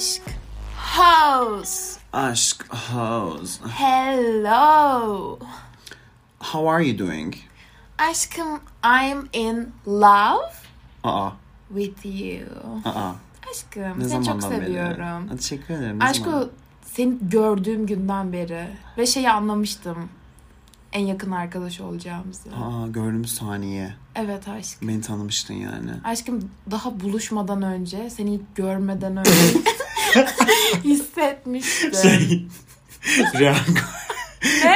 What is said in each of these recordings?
Aşk House. Aşk House. Hello. How are you doing? Aşkım, I'm in love Aa, with you. aa. Aşkım, Ne seni çok zamandan beri? seviyorum. Ha, Teşekkür ederim. Ne zaman? Seni gördüğüm günden beri ve şeyi anlamıştım. En yakın arkadaş olacağımızı. Aa, gördüm saniye. Evet aşkım. Beni tanımıştın yani. Aşkım daha buluşmadan önce, seni ilk görmeden önce hissetmiştim. Şey, Real-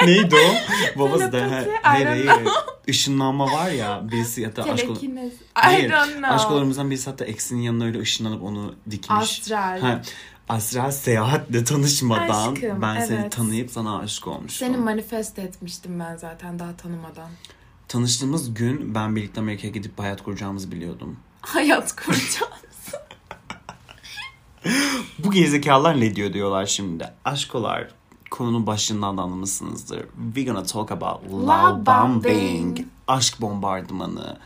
Neydi o? Babası da. I Hayır. Işınlanma var ya. Birisi da aşk Hayır. don't know. Aşkolarımızdan birisi hatta eksinin yanına öyle ışınlanıp onu dikmiş. Astral. Ha, astral seyahatle tanışmadan Aşkım, ben seni evet. tanıyıp sana aşık olmuştum. Seni manifest etmiştim ben zaten daha tanımadan. Tanıştığımız gün ben birlikte Amerika'ya gidip hayat kuracağımızı biliyordum. Hayat kuracağım. Bu gerizekalılar ne diyor diyorlar şimdi. Aşkolar konunun başından da anlamışsınızdır. We gonna talk about love, bombing. Aşk bombardımanı.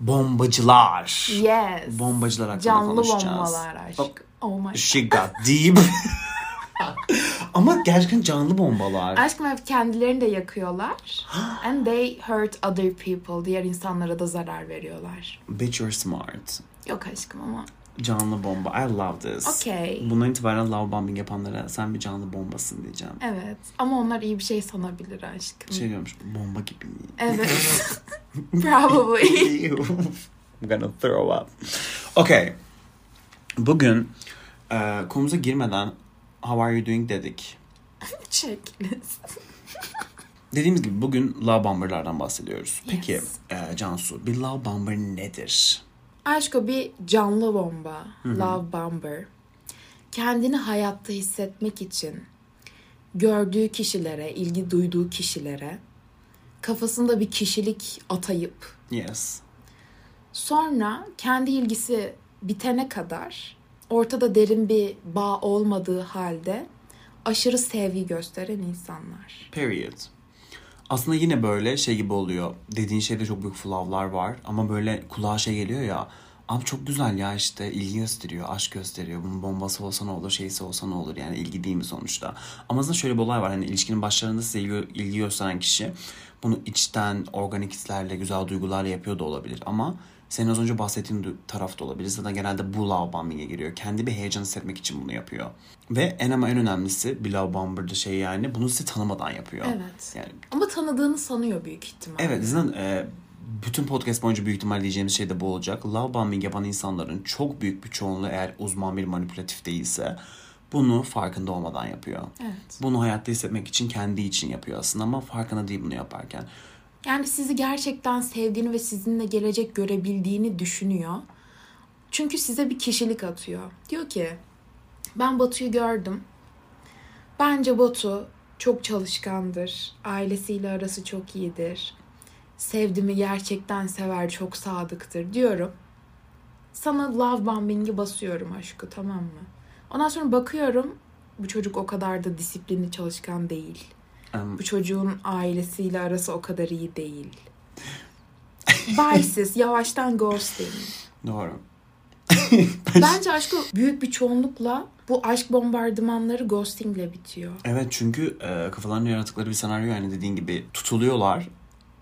Bombacılar. Yes. Bombacılar hakkında Canlı konuşacağız. bombalar aşk. Oh my She got deep. Ama gerçekten canlı bombalar. Aşkım hep kendilerini de yakıyorlar. And they hurt other people. Diğer insanlara da zarar veriyorlar. Bitch you're smart. Yok aşkım ama. Canlı bomba. I love this. Okay. Bundan itibaren love bombing yapanlara sen bir canlı bombasın diyeceğim. Evet. Ama onlar iyi bir şey sanabilir aşkım. Şey diyormuş bomba gibi mi? Evet. Probably. I'm gonna throw up. Okay. Bugün e, konumuza girmeden how are you doing dedik. Çekiniz. Dediğimiz gibi bugün love bomberlardan bahsediyoruz. Peki Yes. e, Cansu bir love bomber nedir? Aşko bir canlı bomba. Love bomber. Kendini hayatta hissetmek için gördüğü kişilere, ilgi duyduğu kişilere kafasında bir kişilik atayıp Yes. sonra kendi ilgisi bitene kadar ortada derin bir bağ olmadığı halde aşırı sevgi gösteren insanlar. Period. Aslında yine böyle şey gibi oluyor. Dediğin şeyde çok büyük flawlar var ama böyle kulağa şey geliyor ya. Abi çok güzel ya işte ilgi gösteriyor, aşk gösteriyor. Bunun bombası olsa ne olur, şeysi olsa ne olur yani ilgi değil mi sonuçta? Ama aslında şöyle bir olay var. Hani ilişkinin başlarında size ilgi, ilgi gösteren kişi bunu içten, organik hislerle, güzel duygularla yapıyor da olabilir. Ama senin az önce bahsettiğin du- taraf da olabilir. Zaten genelde bu love bombing'e giriyor. Kendi bir heyecan hissetmek için bunu yapıyor. Ve en ama en önemlisi bir love bomber'da şey yani bunu sizi tanımadan yapıyor. Evet. Yani Ama tanıdığını sanıyor büyük ihtimalle. Evet zaten e, bütün podcast boyunca büyük ihtimal diyeceğimiz şey de bu olacak. Love bombing yapan insanların çok büyük bir çoğunluğu eğer uzman bir manipülatif değilse bunu farkında olmadan yapıyor. Evet. Bunu hayatta hissetmek için kendi için yapıyor aslında ama farkında değil bunu yaparken. Yani sizi gerçekten sevdiğini ve sizinle gelecek görebildiğini düşünüyor. Çünkü size bir kişilik atıyor. Diyor ki ben Batu'yu gördüm. Bence Batu çok çalışkandır. Ailesiyle arası çok iyidir. Sevdiğimi gerçekten sever, çok sadıktır diyorum. Sana love bombing'i basıyorum aşkı tamam mı? Ondan sonra bakıyorum bu çocuk o kadar da disiplinli çalışkan değil. Bu çocuğun ailesiyle arası o kadar iyi değil. Bye sis, yavaştan ghosting. doğru. Bence aşkı büyük bir çoğunlukla bu aşk bombardımanları ghostingle bitiyor. Evet çünkü e, kafalarında yarattıkları bir senaryo yani dediğin gibi tutuluyorlar.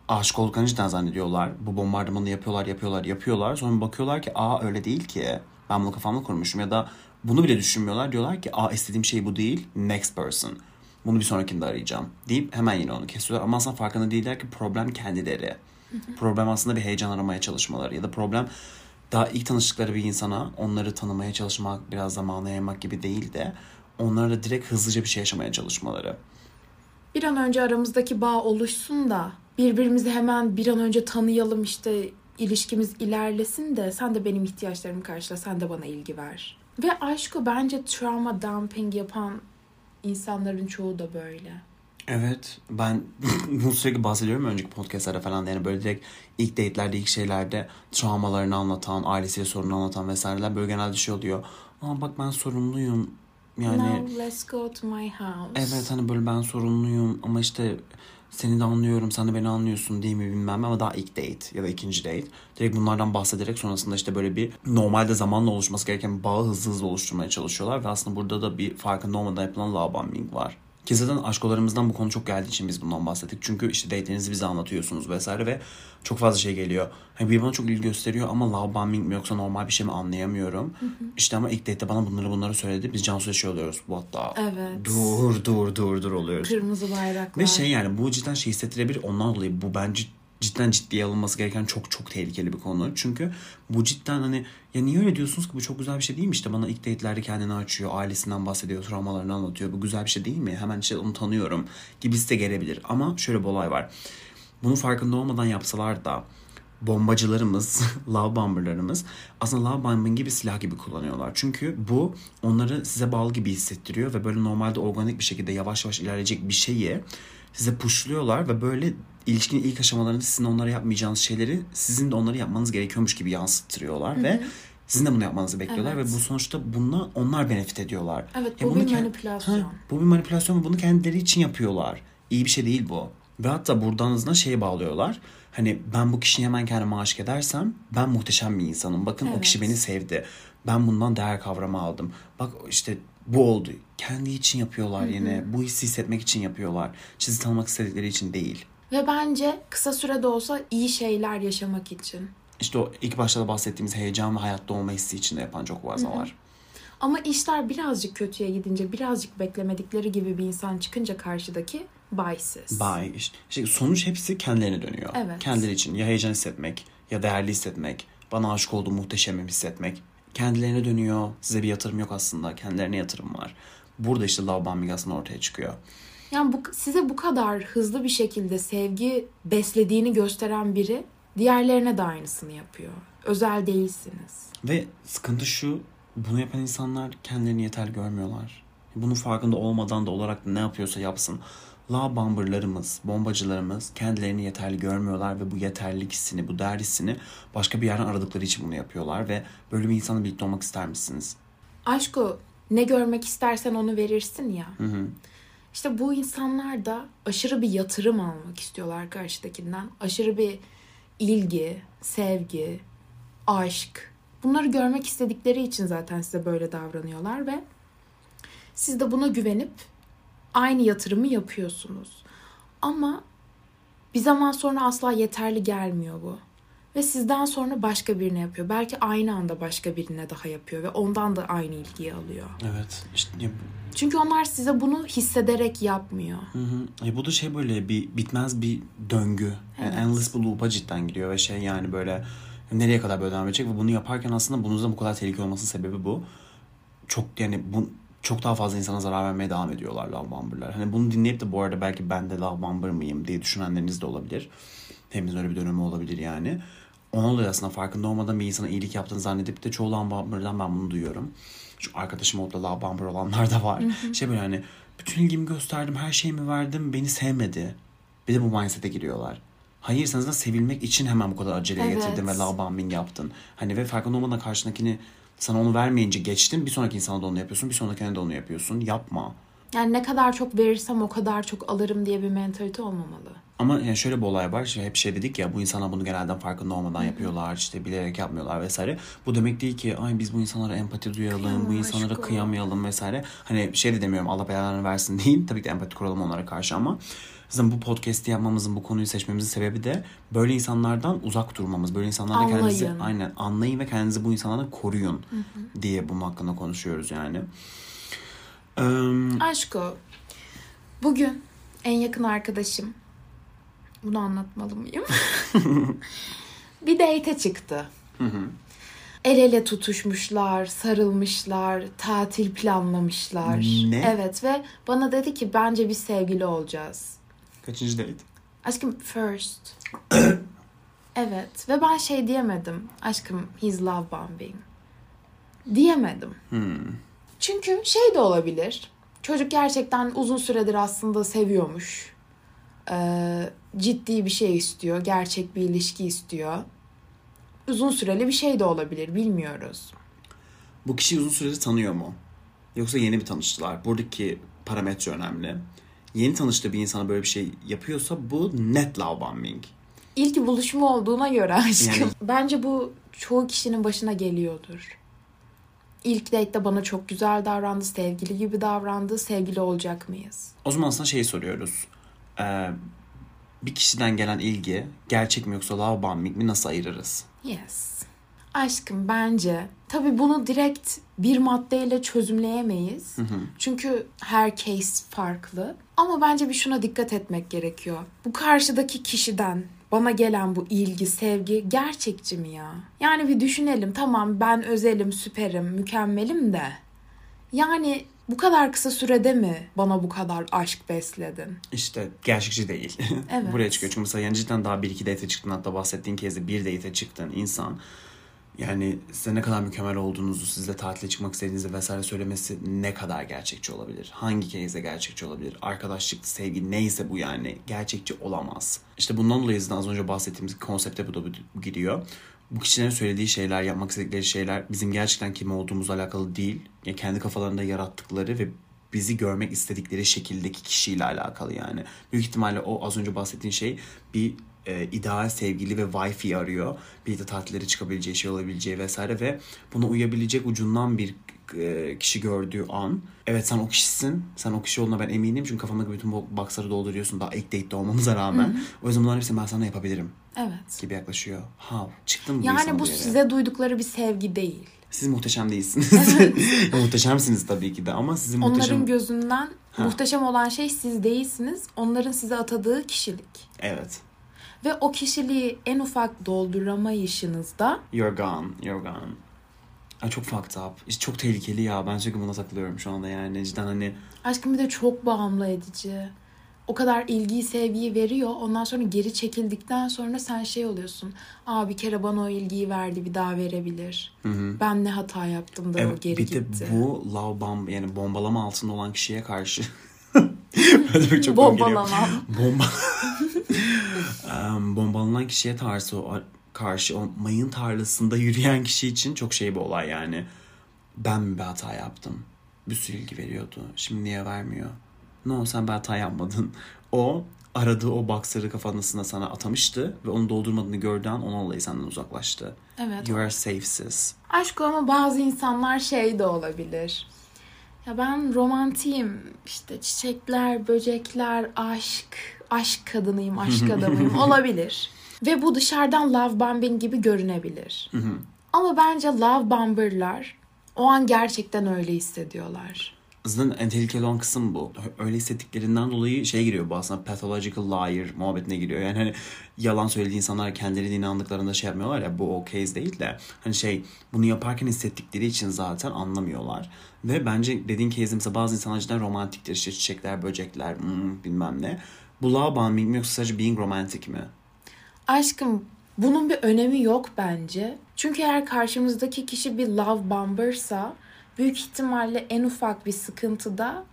Aşık olduklarını cidden zannediyorlar. Bu bombardımanı yapıyorlar, yapıyorlar, yapıyorlar. Sonra bakıyorlar ki aa öyle değil ki. Ben bunu kafamda kurmuşum ya da bunu bile düşünmüyorlar. Diyorlar ki aa istediğim şey bu değil. Next person. Bunu bir sonrakinde arayacağım. Deyip hemen yine onu kesiyorlar. Ama aslında farkında değiller ki problem kendileri. Problem aslında bir heyecan aramaya çalışmaları. Ya da problem daha ilk tanıştıkları bir insana onları tanımaya çalışmak, biraz zamana yaymak gibi değil de onlarla direkt hızlıca bir şey yaşamaya çalışmaları. Bir an önce aramızdaki bağ oluşsun da birbirimizi hemen bir an önce tanıyalım işte ilişkimiz ilerlesin de sen de benim ihtiyaçlarımı karşıla sen de bana ilgi ver. Ve aşkı bence trauma dumping yapan insanların çoğu da böyle. Evet ben bunu sürekli bahsediyorum önceki podcastlerde falan yani böyle direkt ilk date'lerde ilk şeylerde travmalarını anlatan, ailesiyle sorununu anlatan vesaireler böyle genelde şey oluyor. Aa bak ben sorumluyum yani Now let's go to my house. evet hani böyle ben sorumluyum ama işte seni de anlıyorum sen de beni anlıyorsun değil mi bilmem ama daha ilk date ya da ikinci date. Direkt bunlardan bahsederek sonrasında işte böyle bir normalde zamanla oluşması gereken bağı hızlı hızlı oluşturmaya çalışıyorlar. Ve aslında burada da bir farkında olmadan yapılan love bombing var. Ki zaten aşkolarımızdan bu konu çok geldiği için biz bundan bahsettik. Çünkü işte date'lerinizi bize anlatıyorsunuz vesaire ve çok fazla şey geliyor. Hani bir bana çok ilgi gösteriyor ama love bombing mi yoksa normal bir şey mi anlayamıyorum. İşte ama ilk date'de bana bunları bunları söyledi. Biz Cansu'ya şey oluyoruz. Bu hatta Evet. dur dur dur dur oluyoruz. Kırmızı bayraklar. Ve şey yani bu cidden şey hissettirebilir. Ondan dolayı bu bence cidden ciddiye alınması gereken çok çok tehlikeli bir konu. Çünkü bu cidden hani ya niye öyle diyorsunuz ki bu çok güzel bir şey değil mi? İşte bana ilk date'lerde kendini açıyor, ailesinden bahsediyor, travmalarını anlatıyor. Bu güzel bir şey değil mi? Hemen işte onu tanıyorum gibisi de gelebilir. Ama şöyle bir olay var. Bunun farkında olmadan yapsalar da bombacılarımız, love bomberlarımız aslında love bombing gibi silah gibi kullanıyorlar. Çünkü bu onları size bağlı gibi hissettiriyor ve böyle normalde organik bir şekilde yavaş yavaş ilerleyecek bir şeyi size pushluyorlar ve böyle ilişkinin ilk aşamalarında sizin onlara yapmayacağınız şeyleri sizin de onları yapmanız gerekiyormuş gibi yansıttırıyorlar ve sizin de bunu yapmanızı bekliyorlar Evet. ve bu sonuçta bununla onlar benefit ediyorlar. Evet, Ya bu bunu bir manipülasyon. Ha, bu bir manipülasyon ve bunu kendileri için yapıyorlar. İyi bir şey değil bu. Ve hatta buradan hızına şey bağlıyorlar. Hani ben bu kişiyi hemen kendime aşık edersem ben muhteşem bir insanım. Bakın o Evet. kişi beni sevdi. Ben bundan değer kavramı aldım. Bak işte bu oldu. Kendi için yapıyorlar yine. Bu hissi hissetmek için yapıyorlar. Sizi tanımak istedikleri için değil. Ve bence kısa sürede olsa iyi şeyler yaşamak için. İşte o ilk başta da bahsettiğimiz heyecan ve hayatta olma hissi için de yapan çok fazla var. Ama işler birazcık kötüye gidince, birazcık beklemedikleri gibi bir insan çıkınca karşıdaki baysiz. Bye. İşte, sonuç hepsi kendilerine dönüyor. Evet. Kendileri için ya heyecan hissetmek ya değerli hissetmek, bana aşık olduğum muhteşemim hissetmek. Kendilerine dönüyor. Size bir yatırım yok aslında. Kendilerine yatırım var. Burada işte love aslında ortaya çıkıyor. Yani bu, size bu kadar hızlı bir şekilde sevgi beslediğini gösteren biri diğerlerine de aynısını yapıyor. Özel değilsiniz. Ve sıkıntı şu, bunu yapan insanlar kendilerini yeterli görmüyorlar. Bunun farkında olmadan da olarak ne yapıyorsa yapsın. Love bomberlarımız, bombacılarımız kendilerini yeterli görmüyorlar ve bu yeterlilik hissini, bu değer hissini başka bir yerden aradıkları için bunu yapıyorlar ve böyle bir insanla birlikte olmak ister misiniz? Aşko ne görmek istersen onu verirsin ya. Hı hı. İşte bu insanlar da aşırı bir yatırım almak istiyorlar karşıdakinden. Aşırı bir ilgi, sevgi, aşk. Bunları görmek istedikleri için zaten size böyle davranıyorlar ve siz de buna güvenip aynı yatırımı yapıyorsunuz. Ama bir zaman sonra asla yeterli gelmiyor bu. Ve sizden sonra başka birine yapıyor. Belki aynı anda başka birine daha yapıyor ve ondan da aynı ilgiyi alıyor. Evet. İşte Çünkü onlar size bunu hissederek yapmıyor. hı hı. Ya bu da şey böyle bir bitmez bir döngü. Yani Evet. endless bir loop'a cidden giriyor ve şey yani böyle nereye kadar böyle devam edecek ve bunu yaparken aslında bunun bu kadar tehlikeli olmasının sebebi bu. Çok yani bu çok daha fazla insana zarar vermeye devam ediyorlar love bomberlar. Hani bunu dinleyip de bu arada belki ben de love bomber mıyım diye düşünenleriniz de olabilir. Hepimizin öyle bir dönemi olabilir yani. Ona da aslında farkında olmadan bir insana iyilik yaptığını zannedip de çoğu love bomber'dan ben bunu duyuyorum. Şu arkadaşım oldu love bomber olanlar da var. Şey böyle hani bütün ilgimi gösterdim, her şeyimi verdim, beni sevmedi. Bir de bu mindset'e giriyorlar. Hayır sen zaten sevilmek için hemen bu kadar aceleye Evet. getirdin ve love bombing yaptın. Hani ve farkında olmadan karşındakini sana onu vermeyince geçtin. Bir sonraki insana da onu yapıyorsun. Bir sonrakine de onu yapıyorsun. Yapma. Yani ne kadar çok verirsem o kadar çok alırım diye bir mentalite olmamalı. Ama yani şöyle bir olay var. Hep şey dedik ya bu insanlar bunu genelde farkında olmadan yapıyorlar. işte bilerek yapmıyorlar vesaire. Bu demek değil ki ay biz bu insanlara empati duyalım. Kıyamam bu insanlara aşkım. kıyamayalım vesaire. Hani şey de demiyorum Allah belanı versin değil. Tabii ki de empati kuralım onlara karşı ama zaten bu podcast'i yapmamızın, bu konuyu seçmemizin sebebi de böyle insanlardan uzak durmamız. Böyle insanlarla kendinizi Anlayın. aynen anlayın ve kendinizi bu insanlardan koruyun diye bunun hakkında konuşuyoruz yani. Eee, Aşko, bugün en yakın arkadaşım, bunu anlatmalı mıyım? bir date çıktı. El ele tutuşmuşlar, sarılmışlar, tatil planlamışlar. Ne? Evet ve bana dedi ki bence biz sevgili olacağız. kaçıncı date? Aşkım first. evet ve ben şey diyemedim. Aşkım he's love bombing. Diyemedim. Hmm. Çünkü şey de olabilir. Çocuk gerçekten uzun süredir aslında seviyormuş. Ee, ciddi bir şey istiyor. Gerçek bir ilişki istiyor. Uzun süreli bir şey de olabilir. Bilmiyoruz. Bu kişiyi uzun süredir tanıyor mu? Yoksa yeni bir tanıştılar? Buradaki parametre önemli. yeni tanıştığı bir insana böyle bir şey yapıyorsa bu net love bombing. İlk buluşma olduğuna göre aşkım. Yani- Bence bu çoğu kişinin başına geliyordur. İlk date'de bana çok güzel davrandı, sevgili gibi davrandı, sevgili olacak mıyız? O zaman aslında şeyi soruyoruz. Ee, bir kişiden gelen ilgi gerçek mi yoksa love bombing mi nasıl ayırırız? Yes. Aşkım bence tabii bunu direkt bir maddeyle çözümleyemeyiz. Çünkü her case farklı. Ama bence bir şuna dikkat etmek gerekiyor. Bu karşıdaki kişiden bana gelen bu ilgi, sevgi gerçekçi mi ya? Yani bir düşünelim. Tamam ben özelim, süperim, mükemmelim de. Yani bu kadar kısa sürede mi bana bu kadar aşk besledin? İşte gerçekçi değil. Evet. Buraya çıkıyor. Çünkü mesela yani cidden daha bir iki date çıktın hatta bahsettiğin kezde bir date çıktın insan yani size ne kadar mükemmel olduğunuzu, sizle tatile çıkmak istediğinizi vesaire söylemesi ne kadar gerçekçi olabilir? Hangi case'de gerçekçi olabilir? Arkadaşlık, sevgi neyse bu yani gerçekçi olamaz. İşte bundan dolayı az önce bahsettiğimiz konsepte bu da giriyor. Bu kişilerin söylediği şeyler, yapmak istedikleri şeyler bizim gerçekten kim olduğumuzla alakalı değil. Ya kendi kafalarında yarattıkları ve bizi görmek istedikleri şekildeki kişiyle alakalı yani. Büyük ihtimalle o az önce bahsettiğin şey bir e, ideal sevgili ve wifi arıyor. Birlikte tatillere çıkabileceği, şey olabileceği vesaire ve buna uyabilecek ucundan bir kişi gördüğü an evet sen o kişisin. Sen o kişi olduğuna ben eminim. Çünkü kafandaki bütün bu boxları dolduruyorsun daha ilk date'de olmamıza rağmen. O yüzden bunların hepsini ben sana yapabilirim Evet. gibi yaklaşıyor. How? Çıktın mı bu Yani bu size duydukları bir sevgi değil. Siz muhteşem değilsiniz. Ya muhteşemsiniz tabii ki de ama sizin Onların muhteşem... gözünden muhteşem olan şey siz değilsiniz. Onların size atadığı kişilik. Evet. Ve o kişiliği en ufak dolduramayışınızda You're gone. You're gone. Ay çok fucked up. İşte çok tehlikeli ya. Ben sürekli buna takılıyorum şu anda yani. Cidden hani aşkım bir de çok bağımlı edici. O kadar ilgiyi, sevgiyi veriyor. Ondan sonra geri çekildikten sonra sen şey oluyorsun. Aa bir kere bana o ilgiyi verdi bir daha verebilir. Ben ne hata yaptım da o Evet, geri bir de gitti. bu love bomb yani bombalama altında olan kişiye karşı de çok. Bombalama. Bomba Em, bombalanan kişiye tarzı o karşı o mayın tarlasında yürüyen kişi için çok şey bir olay yani. Ben mi bir hata yaptım? Bir sürü ilgi veriyordu. Şimdi niye vermiyor? No sen bir hata yapmadın. O aradığı o boxer'ı kafasına sana atamıştı ve onu doldurmadığını gördüğü an ondan dolayı senden uzaklaştı. Evet. You are safe sis. Aşk ama bazı insanlar şey de olabilir. Ya ben romantiyim. İşte çiçekler, böcekler, aşk, aşk kadınıyım, aşk adamıyım olabilir. Ve bu dışarıdan love bombing gibi görünebilir. Ama bence love bomberlar o an gerçekten öyle hissediyorlar. Zaten en tehlikeli olan kısım bu. Öyle hissettiklerinden dolayı şey giriyor bu aslında pathological liar muhabbetine giriyor. Yani hani yalan söylediği insanlar kendilerine inandıklarında şey yapmıyorlar ya bu o case değil de hani şey bunu yaparken hissettikleri için zaten anlamıyorlar. Ve bence dediğin case mesela bazı insanlar cidden romantiktir işte çiçekler, böcekler hmm, bilmem ne. Bu love bombing mi yoksa sadece being romantic mi? Aşkım bunun bir önemi yok bence. Çünkü eğer karşımızdaki kişi bir love bombersa büyük ihtimalle en ufak bir sıkıntıda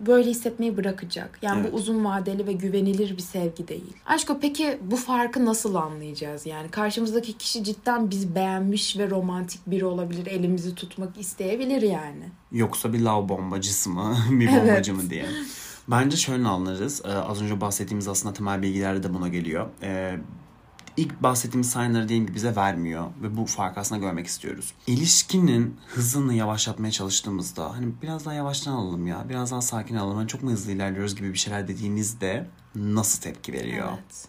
böyle hissetmeyi bırakacak. Yani Evet. bu uzun vadeli ve güvenilir bir sevgi değil. Aşko peki bu farkı nasıl anlayacağız? Yani karşımızdaki kişi cidden biz beğenmiş ve romantik biri olabilir. Elimizi tutmak isteyebilir yani. Yoksa bir lav bombacısı mı? bir bombacı mı diye. Bence şöyle anlarız. Ee, az önce bahsettiğimiz aslında temel bilgiler de buna geliyor. Ee, ilk bahsettiğimiz signalları dediğim gibi bize vermiyor ve bu farkı aslında görmek istiyoruz. İlişkinin hızını yavaşlatmaya çalıştığımızda hani biraz daha yavaştan alalım ya, biraz daha sakin alalım, hani çok mu hızlı ilerliyoruz gibi bir şeyler dediğinizde nasıl tepki veriyor? Evet.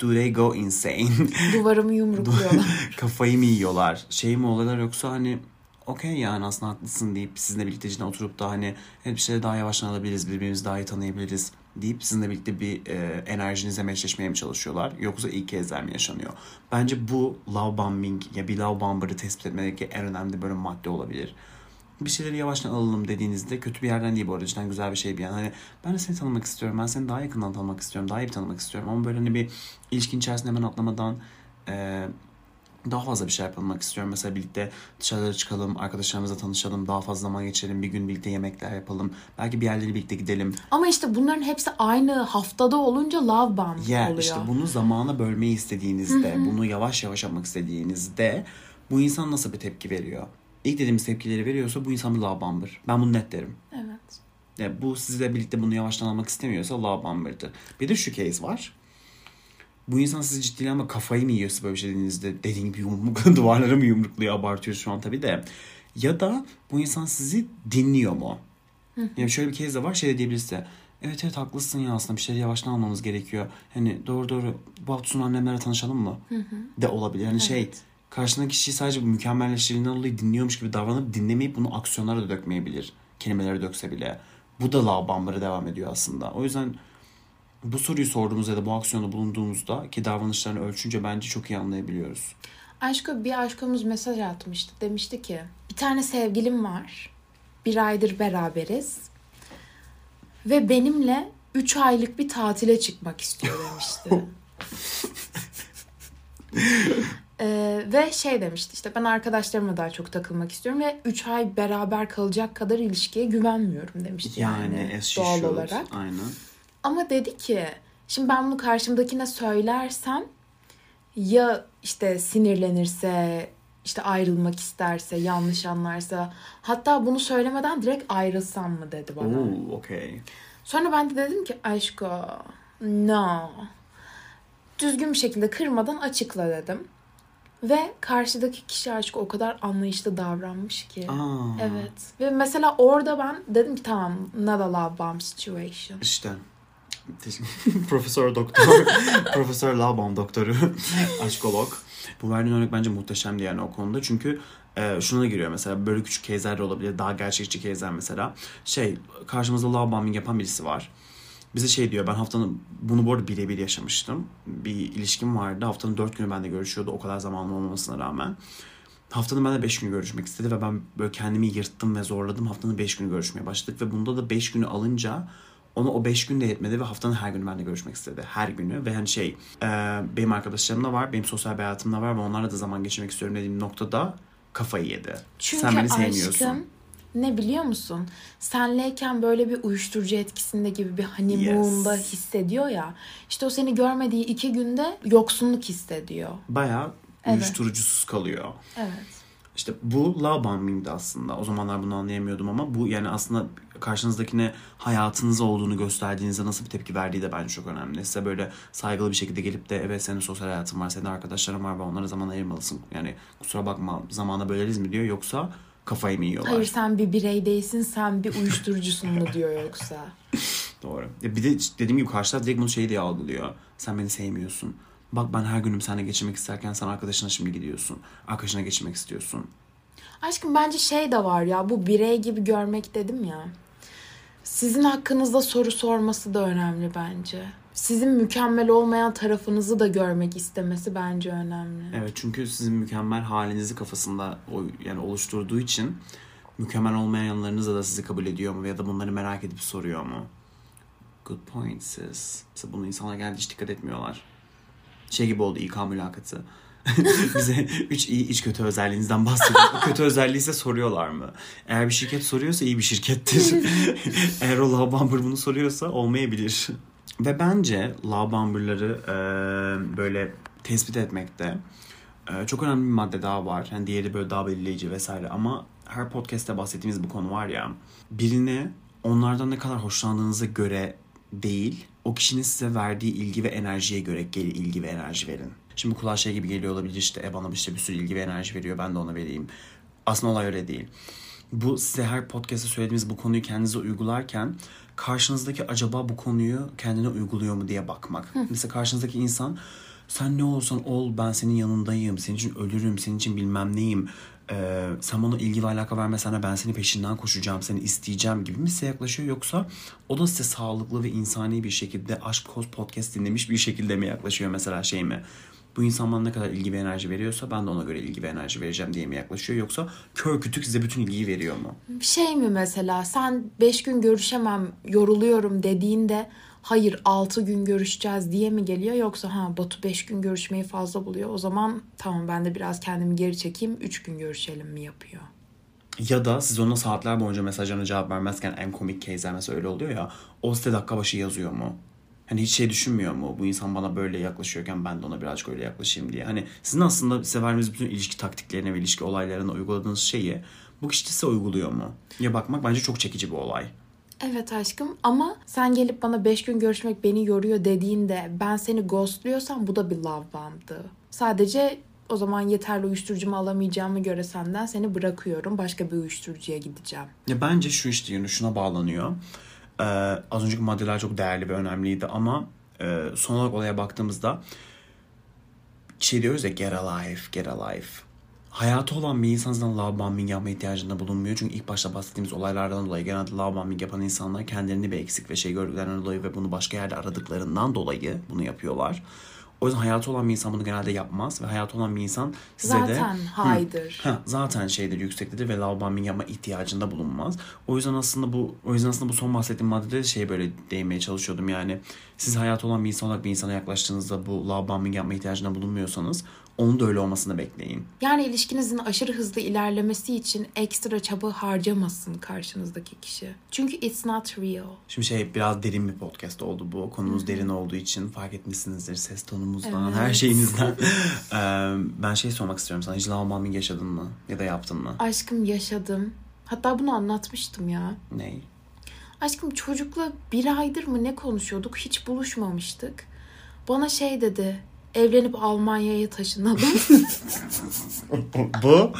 Do they go insane? Duvarımı yumrukluyorlar. Kafayı mı yiyorlar? Şey mi oluyorlar yoksa hani okey yani aslında haklısın deyip sizinle birlikte oturup da hani evet bir şeyleri daha yavaştan alabiliriz, birbirimizi daha iyi tanıyabiliriz deyip sizinle birlikte bir e, enerjinize meşleşmeye mi çalışıyorlar? Yoksa ilk kezder mi yaşanıyor? Bence bu love bombing ya bir love bomber'ı tespit etmedeki en önemli böyle madde olabilir. Bir şeyleri yavaştan alalım dediğinizde kötü bir yerden değil bu arada güzel bir şey bir yani. Hani ben de seni tanımak istiyorum, ben seni daha yakından tanımak istiyorum, daha iyi tanımak istiyorum ama böyle hani bir ilişkin içerisinde hemen atlamadan e, daha fazla bir şey yapmak istiyorum. Mesela birlikte dışarıda çıkalım, arkadaşlarımızla tanışalım, daha fazla zaman geçirelim, bir gün birlikte yemekler yapalım. Belki bir yerlere birlikte gidelim. Ama işte bunların hepsi aynı haftada olunca love bomb Ya oluyor. işte bunu zamana bölmeyi istediğinizde, bunu yavaş yavaş yapmak istediğinizde bu insan nasıl bir tepki veriyor? İlk dediğimiz tepkileri veriyorsa bu insan bir love bomber. Ben bunu net derim. Evet. Yani bu sizle birlikte bunu yavaştan almak istemiyorsa love bomber'dır. Bir de şu case var. Bu insan sizi ciddiyle ama kafayı mı yiyorsa böyle bir şey dediğinizde dediğin gibi yumruk, duvarlara mı yumrukluyor abartıyor şu an tabii de. Ya da bu insan sizi dinliyor mu? Yani şöyle bir case de var şey de diyebilirse. Evet evet haklısın ya aslında bir şeyleri yavaştan almamız gerekiyor. Hani doğru doğru bu hafta sonu annemlerle tanışalım mı? De olabilir. Yani şey karşındaki kişi sadece mükemmelleştirildiğinden dolayı dinliyormuş gibi davranıp dinlemeyip bunu aksiyonlara da dökmeyebilir. Kelimelere dökse bile. Bu da bomber'ı devam ediyor aslında. O yüzden bu soruyu sorduğumuzda ya da bu aksiyonda bulunduğumuzda ki davranışlarını ölçünce bence çok iyi anlayabiliyoruz. Aşko bir aşkomuz mesaj atmıştı. Demişti ki bir tane sevgilim var. Bir aydır beraberiz. Ve benimle 3 aylık bir tatile çıkmak istiyor demişti. Ee, ve şey demişti işte ben arkadaşlarımla daha çok takılmak istiyorum ve 3 ay beraber kalacak kadar ilişkiye güvenmiyorum demişti yani, Yani doğal should. olarak. Aynen. Ama dedi ki şimdi ben bunu karşımdakine söylersem ya işte sinirlenirse işte ayrılmak isterse yanlış anlarsa hatta bunu söylemeden direkt ayrılsam mı dedi bana. Oo, okey. Sonra ben de dedim ki aşko no. Düzgün bir şekilde kırmadan açıkla dedim. Ve karşıdaki kişi aşkı o kadar anlayışlı davranmış ki. Aa, Evet. Ve mesela orada ben dedim ki tamam not a love bomb situation. İşte. Profesör doktor. Profesör Labam doktoru. Aşkolog. Bu verdiğin örnek bence muhteşemdi yani o konuda. Çünkü e, şuna giriyor mesela böyle küçük case'ler de olabilir. Daha gerçekçi case'ler mesela. Şey karşımızda love bombing yapan birisi var. Bize şey diyor ben haftanın bunu bu arada birebir yaşamıştım. Bir ilişkim vardı. Haftanın dört günü bende görüşüyordu. O kadar zamanlı olmamasına rağmen. Haftanın ben de 5 günü görüşmek istedi ve ben böyle kendimi yırttım ve zorladım. Haftanın 5 günü görüşmeye başladık ve bunda da 5 günü alınca ona o 5 gün de yetmedi ve haftanın her günü benimle görüşmek istedi. Her günü ve hani şey e, benim arkadaşlarım da var, benim sosyal bir hayatım da var ve onlarla da zaman geçirmek istiyorum dediğim noktada kafayı yedi. Çünkü Sen beni sevmiyorsun. aşkım ne biliyor musun? Senleyken böyle bir uyuşturucu etkisinde gibi bir honeymoon'da Yes. hissediyor ya. İşte o seni görmediği iki günde yoksunluk hissediyor. Bayağı Evet. uyuşturucusuz kalıyor. Evet. İşte bu love bombing'di aslında. O zamanlar bunu anlayamıyordum ama bu yani aslında karşınızdakine hayatınız olduğunu gösterdiğinizde nasıl bir tepki verdiği de bence çok önemli. Size böyle saygılı bir şekilde gelip de evet senin sosyal hayatın var, senin arkadaşların var ve onlara zaman ayırmalısın. Yani kusura bakma zamana böleriz mi diyor yoksa kafayı mı yiyorlar? Hayır sen bir birey değilsin sen bir uyuşturucusun mu diyor yoksa. Doğru. Ya bir de dediğim gibi karşı taraf direkt bunu şey diye algılıyor. Sen beni sevmiyorsun. Bak ben her günüm seninle geçirmek isterken sen arkadaşına şimdi gidiyorsun. Arkadaşına geçirmek istiyorsun. Aşkım bence şey de var ya bu birey gibi görmek dedim ya. Sizin hakkınızda soru sorması da önemli bence. Sizin mükemmel olmayan tarafınızı da görmek istemesi bence önemli. Evet çünkü sizin mükemmel halinizi kafasında o, yani oluşturduğu için mükemmel olmayan yanlarınızla da sizi kabul ediyor mu ya da bunları merak edip soruyor mu? Good point sis. Mesela bunu insanlar geldi hiç dikkat etmiyorlar. Şey gibi oldu İK mülakatı. Bize üç iyi iç kötü özelliğinizden bahsediyor. O kötü özelliği ise soruyorlar mı? Eğer bir şirket soruyorsa iyi bir şirkettir. Eğer o love bomber bunu soruyorsa olmayabilir. Ve bence love bomberları e, böyle tespit etmekte e, çok önemli bir madde daha var. Yani diğeri böyle daha belirleyici vesaire ama her podcast'te bahsettiğimiz bu konu var ya. Birine onlardan ne kadar hoşlandığınıza göre değil, o kişinin size verdiği ilgi ve enerjiye göre gel ilgi ve enerji verin. Şimdi kulağa şey gibi geliyor olabilir işte e bana işte bir sürü ilgi ve enerji veriyor ben de ona vereyim. Aslında olay öyle değil. Bu size her podcast'ta söylediğimiz bu konuyu kendinize uygularken karşınızdaki acaba bu konuyu kendine uyguluyor mu diye bakmak. Mesela karşınızdaki insan sen ne olursan ol ben senin yanındayım. Senin için ölürüm. Senin için bilmem neyim. Ee, sen bana ilgi ve alaka vermesen de ben senin peşinden koşacağım. Seni isteyeceğim gibi mi size yaklaşıyor yoksa o da size sağlıklı ve insani bir şekilde Aşk Koz podcast dinlemiş bir şekilde mi yaklaşıyor mesela şey mi? Bu insan bana ne kadar ilgi ve enerji veriyorsa ben de ona göre ilgi ve enerji vereceğim diye mi yaklaşıyor yoksa kör kütük size bütün ilgiyi veriyor mu? Şey mi mesela sen 5 gün görüşemem yoruluyorum dediğinde hayır 6 gün görüşeceğiz diye mi geliyor yoksa ha Batu 5 gün görüşmeyi fazla buluyor o zaman tamam ben de biraz kendimi geri çekeyim 3 gün görüşelim mi yapıyor. Ya da siz ona saatler boyunca mesajlarına cevap vermezken en komik case'ler mesela öyle oluyor ya. O size dakika başı yazıyor mu? Hani hiç şey düşünmüyor mu? Bu insan bana böyle yaklaşıyorken ben de ona birazcık öyle yaklaşayım diye. Hani sizin aslında size verdiğiniz bütün ilişki taktiklerine ve ilişki olaylarına uyguladığınız şeyi bu kişi size uyguluyor mu? Ya bakmak bence çok çekici bir olay. Evet aşkım ama sen gelip bana 5 gün görüşmek beni yoruyor dediğinde ben seni ghostluyorsam bu da bir love bomb'dı. Sadece o zaman yeterli uyuşturucumu alamayacağımı göre senden seni bırakıyorum. Başka bir uyuşturucuya gideceğim. Ya bence şu işte yine şuna bağlanıyor. Ee, az önceki maddeler çok değerli ve önemliydi ama e, son olarak olaya baktığımızda şey diyoruz ya get alive, get alive. Hayatı olan bir insan zaten love bombing yapma ihtiyacında bulunmuyor. Çünkü ilk başta bahsettiğimiz olaylardan dolayı genelde love bombing yapan insanlar kendilerini bir eksik ve şey gördüklerinden dolayı ve bunu başka yerde aradıklarından dolayı bunu yapıyorlar. O yüzden hayatı olan bir insan bunu genelde yapmaz ve hayatı olan bir insan size de Zaten haydır. Ha, zaten şeydir yüksektedir ve love bombing yapma ihtiyacında bulunmaz. O yüzden aslında bu o yüzden aslında bu son bahsettiğim maddede şey böyle değinmeye çalışıyordum yani. Siz hayatı olan bir insan olarak bir insana yaklaştığınızda bu love bombing yapma ihtiyacında bulunmuyorsanız onun da öyle olmasını bekleyin. Yani ilişkinizin aşırı hızlı ilerlemesi için ekstra çaba harcamasın karşınızdaki kişi. Çünkü it's not real. Şimdi şey biraz derin bir podcast oldu bu. Konumuz derin olduğu için fark etmişsinizdir ses tonumuzdan, Evet. her şeyimizden. Ee, ben şey sormak istiyorum sana. Hiç bombing yaşadın mı? Ya da yaptın mı? Aşkım yaşadım. Hatta bunu anlatmıştım ya. Ney? Aşkım çocukla bir aydır mı ne konuşuyorduk? Hiç buluşmamıştık. Bana şey dedi. Evlenip Almanya'ya taşınalım. bu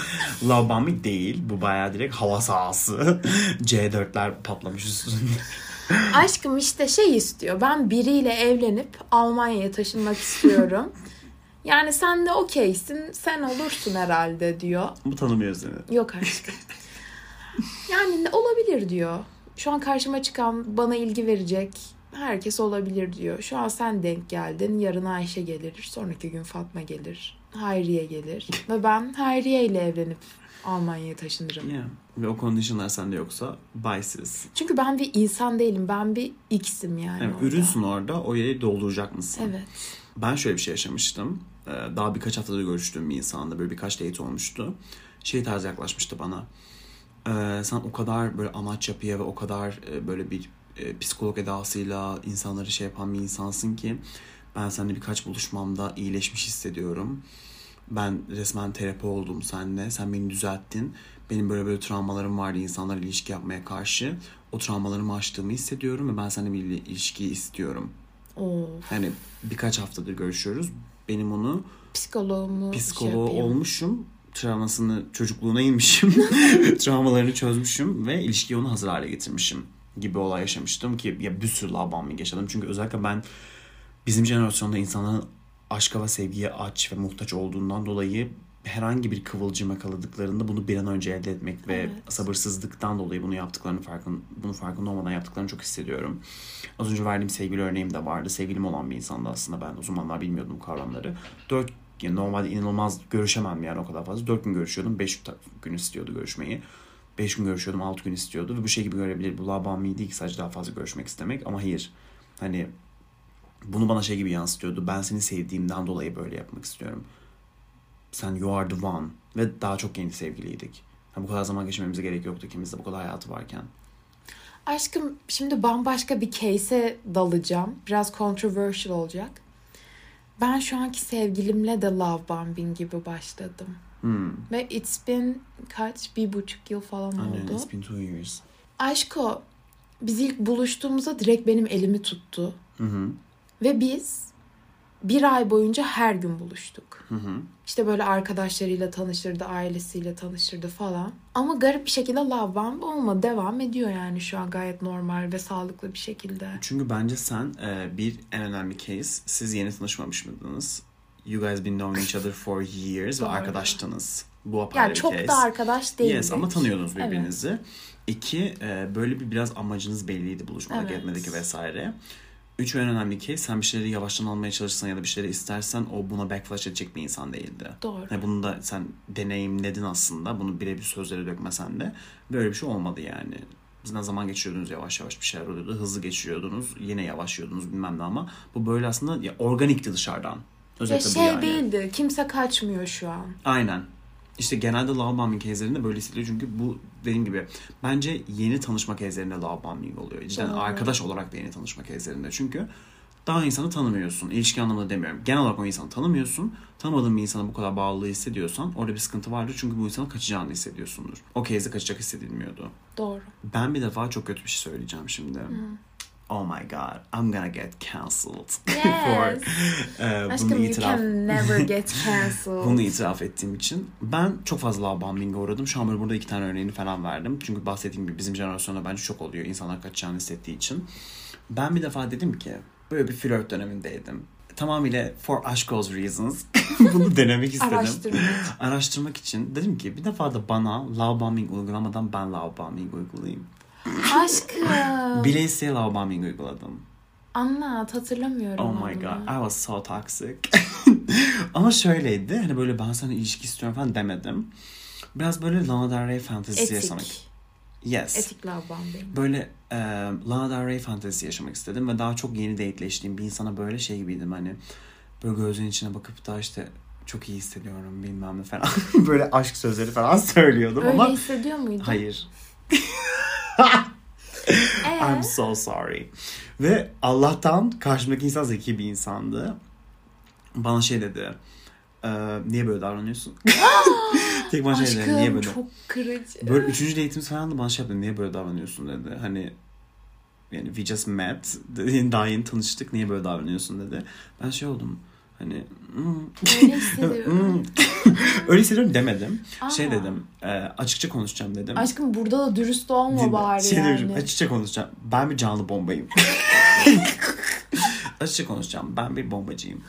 love bombing değil. Bu bayağı direkt hava sahası. C4'ler patlamış üstünde. Aşkım işte şey istiyor. Ben biriyle evlenip Almanya'ya taşınmak istiyorum. Yani sen de okeysin. Sen olursun herhalde diyor. bu tanımıyor seni. Yok aşkım. Yani ne olabilir diyor. Şu an karşıma çıkan bana ilgi verecek herkes olabilir diyor. Şu an sen denk geldin. Yarın Ayşe gelir. Sonraki gün Fatma gelir. Hayriye gelir. Ve ben Hayriye ile evlenip Almanya'ya taşınırım. Yeah. Ve o conditionlar sende yoksa bye sis. Çünkü ben bir insan değilim. Ben bir X'im yani. Yani orada. ürünsün orada o yeri dolduracak mısın? Evet. Ben şöyle bir şey yaşamıştım. Ee, Daha birkaç haftadır görüştüğüm bir insanla böyle birkaç date olmuştu. Şey tarzı yaklaşmıştı bana. Ee, sen o kadar böyle amaç yapıya ve o kadar e, böyle bir e, psikolog edasıyla insanları şey yapan bir insansın ki ben seninle birkaç buluşmamda iyileşmiş hissediyorum. Ben resmen terapi oldum seninle. Sen beni düzelttin. Benim böyle böyle travmalarım vardı insanlarla ilişki yapmaya karşı. O travmalarımı aştığımı hissediyorum ve ben seninle bir ilişki istiyorum. Of. Yani birkaç haftadır görüşüyoruz. Benim onu Psikoloğumu şey psikoloğu yapayım. olmuşum. Travmasını çocukluğuna inmişim. Travmalarını çözmüşüm ve ilişkiyi onu hazır hale getirmişim gibi olay yaşamıştım ki ya bir sürü bombing yaşadım. Çünkü özellikle ben bizim jenerasyonda insanların aşka ve sevgiye aç ve muhtaç olduğundan dolayı herhangi bir kıvılcım yakaladıklarında bunu bir an önce elde etmek ve Evet. sabırsızlıktan dolayı bunu yaptıklarını farkın bunu farkında olmadan yaptıklarını çok hissediyorum. Az önce verdiğim sevgili örneğim de vardı. Sevgilim olan bir insandı aslında ben o zamanlar bilmiyordum bu kavramları. Dört yani normalde inanılmaz görüşemem yani o kadar fazla. Dört gün görüşüyordum. Beş gün istiyordu görüşmeyi. Beş gün görüşüyordum. Altı gün istiyordu. Ve bu şey gibi görebilir. Bu labami değil ki sadece daha fazla görüşmek istemek. Ama hayır. Hani bunu bana şey gibi yansıtıyordu. Ben seni sevdiğimden dolayı böyle yapmak istiyorum. Sen you are the one. Ve daha çok yeni sevgiliydik. Ha, bu kadar zaman geçirmemize gerek yoktu ikimizde bu kadar hayatı varken. Aşkım şimdi bambaşka bir case'e dalacağım. Biraz controversial olacak. Ben şu anki sevgilimle de love bombing gibi başladım. Hmm. Ve it's been kaç? Bir buçuk yıl falan Aynen, oldu. it's been two years. Aşko biz ilk buluştuğumuzda direkt benim elimi tuttu. Hı hı. Ve biz bir ay boyunca her gün buluştuk. Hı hı. İşte böyle arkadaşlarıyla tanıştırdı, ailesiyle tanıştırdı falan. Ama garip bir şekilde love bomb olmadı. Devam ediyor yani şu an gayet normal ve sağlıklı bir şekilde. Çünkü bence sen e, bir en önemli case. Siz yeni tanışmamış mıydınız? You guys been knowing each other for years ve arkadaştınız. Bu apayrı Yani çok case. da arkadaş değildik. Yes ama tanıyordunuz Evet. birbirinizi. İki, e, böyle bir biraz amacınız belliydi buluşmadaki Evet. etmedeki vesaire. Üç en önemli case sen bir şeyleri yavaştan almaya çalışırsan ya da bir şeyleri istersen o buna backflash edecek bir insan değildi. Doğru. Yani bunu da sen deneyimledin aslında. Bunu birebir sözlere dökmesen de böyle bir şey olmadı yani. Siz ne zaman geçiriyordunuz yavaş yavaş bir şeyler oluyordu. Hızlı geçiriyordunuz. Yine yavaşlıyordunuz bilmem ne ama bu böyle aslında ya, organikti dışarıdan. Ya Özetle bu şey yani. değildi. Kimse kaçmıyor şu an. Aynen. İşte genelde love bombing case'lerinde böyle hissediliyor çünkü bu dediğim gibi bence yeni tanışma case'lerinde love bombing oluyor. Cidden Doğru. arkadaş olarak da yeni tanışma case'lerinde çünkü Daha insanı tanımıyorsun. İlişki anlamında demiyorum. Genel olarak o insanı tanımıyorsun. Tanımadığın bir insana bu kadar bağlılığı hissediyorsan orada bir sıkıntı vardır. Çünkü bu insanın kaçacağını hissediyorsundur. O case'de kaçacak hissedilmiyordu. Doğru. Ben bir defa çok kötü bir şey söyleyeceğim şimdi. Oh my god, I'm gonna get cancelled for e, bunu Aşkım you itiraf can never get cancelled. bunu itiraf ettiğim için. Ben çok fazla love bombing'e uğradım. Şu an böyle burada iki tane örneğini falan verdim. Çünkü bahsettiğim gibi bizim jenerasyonda bence çok oluyor. insanlar kaçacağını hissettiği için. Ben bir defa dedim ki böyle bir flört dönemindeydim. Tamamıyla for aşk goes reasons. bunu denemek istedim. Araştırmak. Araştırmak için dedim ki bir defa da bana love bombing uygulamadan ben love bombing uygulayayım. Aşkım. İsteye love bombing uyguladım. Anlat hatırlamıyorum. Oh my onu. god, I was so toxic. Ama şöyleydi, hani böyle ben sana ilişki istiyorum falan demedim. Biraz böyle Lana Del Rey fantezisi yaşamak. Etik. Yes. Etik love bombing. Böyle e, Lana Del Rey fantezisi yaşamak istedim ve daha çok yeni dateleştiğim bir insana böyle şey gibiydim hani böyle gözünün içine bakıp da işte çok iyi hissediyorum bilmem ne falan. böyle aşk sözleri falan söylüyordum Öyle ama hissediyor muydun? hayır. I'm so sorry. Ve Allah'tan karşımdaki insan zeki bir insandı. Bana şey dedi. "Ee, niye böyle davranıyorsun? Tek bana şey dedi. Niye böyle? çok kırıcı. Böyle üçüncü date'imiz falan da bana şey yaptı. Niye böyle davranıyorsun dedi. Hani yani we just met. Daha yeni tanıştık. Niye böyle davranıyorsun dedi. Ben şey oldum. Hani hmm, Öyle hissediyorum. hmm. öyle hissediyorum demedim. Aa. Şey dedim. e, açıkça konuşacağım dedim. Aşkım burada da dürüst olma Dinle. bari şey yani. demişim, açıkça konuşacağım. Ben bir canlı bombayım. açıkça konuşacağım. Ben bir bombacıyım.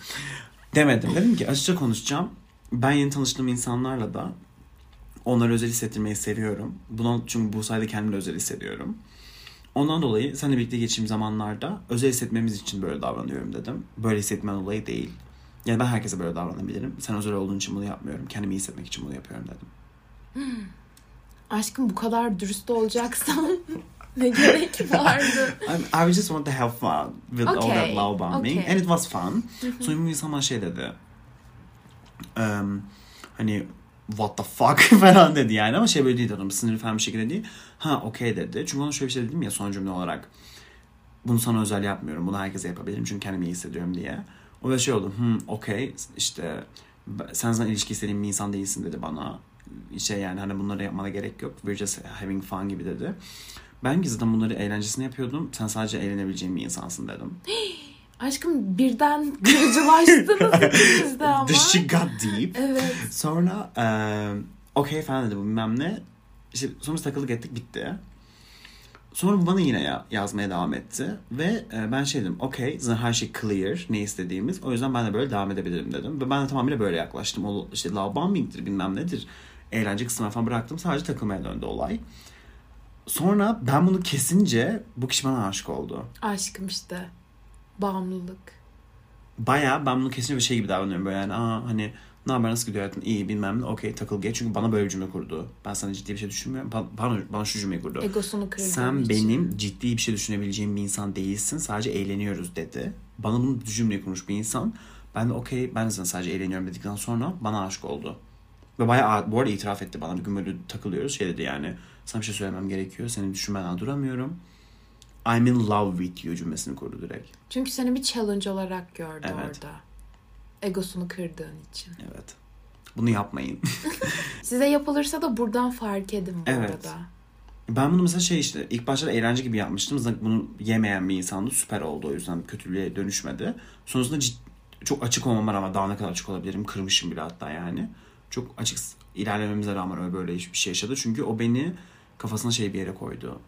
Demedim. Dedim ki açıkça konuşacağım. Ben yeni tanıştığım insanlarla da onları özel hissettirmeyi seviyorum. Buna çünkü bu sayede kendimi özel hissediyorum. Ondan dolayı seninle birlikte geçtiğim zamanlarda özel hissetmemiz için böyle davranıyorum dedim. Böyle hissetmen dolayı değil. Yani ben herkese böyle davranabilirim. Sen özel olduğun için bunu yapmıyorum. Kendimi iyi hissetmek için bunu yapıyorum dedim. Aşkım bu kadar dürüst olacaksan ne gerek vardı? I, I just want to have fun with all that Okay, love bombing. okay. And it was fun. Sonra bu insan bana şey dedi. Em, hani what the fuck falan dedi yani ama şey böyle değil adam sinirli falan bir şekilde değil. Ha okey dedi. Çünkü ona şöyle bir şey dedim ya son cümle olarak. Bunu sana özel yapmıyorum. Bunu herkese yapabilirim çünkü kendimi iyi hissediyorum diye. O da şey oldu. Hmm okey işte sen zaten ilişki istediğin bir insan değilsin dedi bana. Şey yani hani bunları yapmana gerek yok. We're just having fun gibi dedi. Ben ki zaten bunları eğlencesine yapıyordum. Sen sadece eğlenebileceğin bir insansın dedim. Aşkım birden kırıcılaştınız ikiniz de ama. The shit got deep. Evet. Sonra eee okey falan dedi bu bilmem ne. İşte sonra biz takıldık ettik bitti. Sonra bana yine ya- yazmaya devam etti. Ve e, ben şey dedim okey zaten her şey clear ne istediğimiz. O yüzden ben de böyle devam edebilirim dedim. Ve ben de tamamıyla böyle yaklaştım. O işte love bombing'dir bilmem nedir. Eğlence kısmına falan bıraktım. Sadece takılmaya döndü olay. Sonra ben bunu kesince bu kişi bana aşık oldu. Aşkım işte. Bağımlılık. Baya ben bunu kesinlikle bir şey gibi davranıyorum böyle yani aa hani ne haber nasıl gidiyor hayatın iyi bilmem ne okey takıl geç çünkü bana böyle bir cümle kurdu. Ben sana ciddi bir şey düşünmüyorum. Ba- Bana, bana şu cümleyi kurdu. Egosunu kırdığım Sen için. benim ciddi bir şey düşünebileceğim bir insan değilsin. Sadece eğleniyoruz dedi. Bana bunu bu cümleyi kurmuş bir insan. Ben de okey ben de sana sadece eğleniyorum dedikten sonra bana aşık oldu. Ve bayağı bu arada itiraf etti bana. Bir gün böyle takılıyoruz. Şey dedi yani sana bir şey söylemem gerekiyor. Senin düşünmeden duramıyorum. I'm in love with you cümlesini kurdu direkt. Çünkü seni bir challenge olarak gördü Evet. orada. Egosunu kırdığın için. Evet. Bunu yapmayın. Size yapılırsa da buradan fark edin bu Evet. arada. Ben bunu mesela şey işte ilk başta eğlence gibi yapmıştım. Zaten bunu yemeyen bir insandı. Süper oldu o yüzden kötülüğe dönüşmedi. Sonrasında cid- çok açık olmama rağmen daha ne kadar açık olabilirim kırmışım bile hatta yani. Çok açık ilerlememize rağmen öyle böyle bir şey yaşadı. Çünkü o beni kafasına şey bir yere koydu.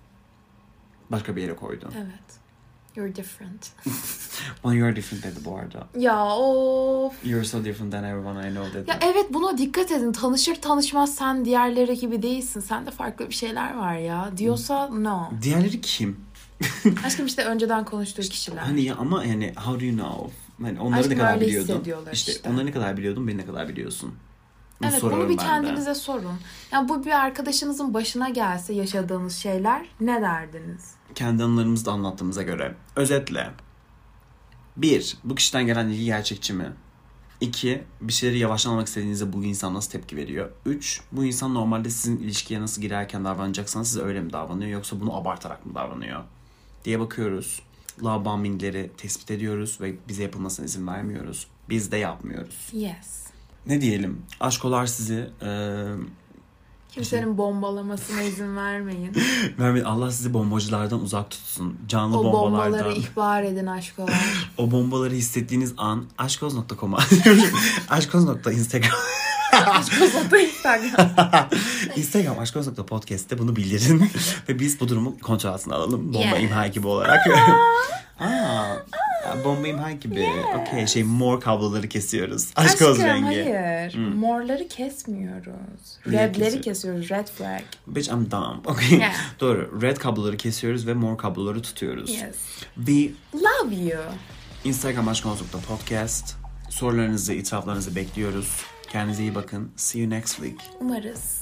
Başka bir yere koydu. Evet. You're different. Bana you're different dedi bu arada. ya of. You're so different than everyone I know dedi. Ya evet buna dikkat edin. Tanışır tanışmaz sen diğerleri gibi değilsin. Sende farklı bir şeyler var ya. Diyorsa no. Diğerleri kim? Aşkım işte önceden konuştuğu kişiler. Hani ya ama yani how do you know? Hani onları Aşkım ne kadar biliyordun? İşte, işte. onları ne kadar biliyordun, beni ne kadar biliyorsun? Evet bunu bir ben de. kendinize sorun. Ya bu bir arkadaşınızın başına gelse yaşadığınız şeyler ne derdiniz? kendi anılarımızı da anlattığımıza göre. Özetle. Bir, bu kişiden gelen ilgi gerçekçi mi? İki, bir şeyleri yavaşlamak istediğinizde bu insan nasıl tepki veriyor? Üç, bu insan normalde sizin ilişkiye nasıl girerken davranacaksanız size öyle mi davranıyor yoksa bunu abartarak mı davranıyor? Diye bakıyoruz. love bombingleri tespit ediyoruz ve bize yapılmasına izin vermiyoruz. Biz de yapmıyoruz. Yes. Ne diyelim? Aşkolar sizi e, Kimsenin bombalamasına izin vermeyin. vermeyin. Allah sizi bombacılardan uzak tutsun. Canlı o bombalardan. bombaları ihbar edin aşkolar. O bombaları hissettiğiniz an aşkoz.com'a aşkoz.instagram Aşkozata Instagram. Instagram aşkoz.podcast'te bunu bildirin ve biz bu durumu kontrol altına alalım. Bomba Yes. imha gibi olarak. Aa, bomba imha gibi. Okey şey mor kabloları kesiyoruz. Aşkoz Aşkım rengi. hayır. Morları kesmiyoruz. Redleri kesiyor? kesiyoruz. Red flag. Bitch I'm dumb. Okay. Yeah. Doğru. Red kabloları kesiyoruz ve mor kabloları tutuyoruz. Yes. Bir Love you. Instagram aşkoz.podcast. Sorularınızı, itiraflarınızı bekliyoruz. Kendinize iyi bakın. See you next week. Umarız.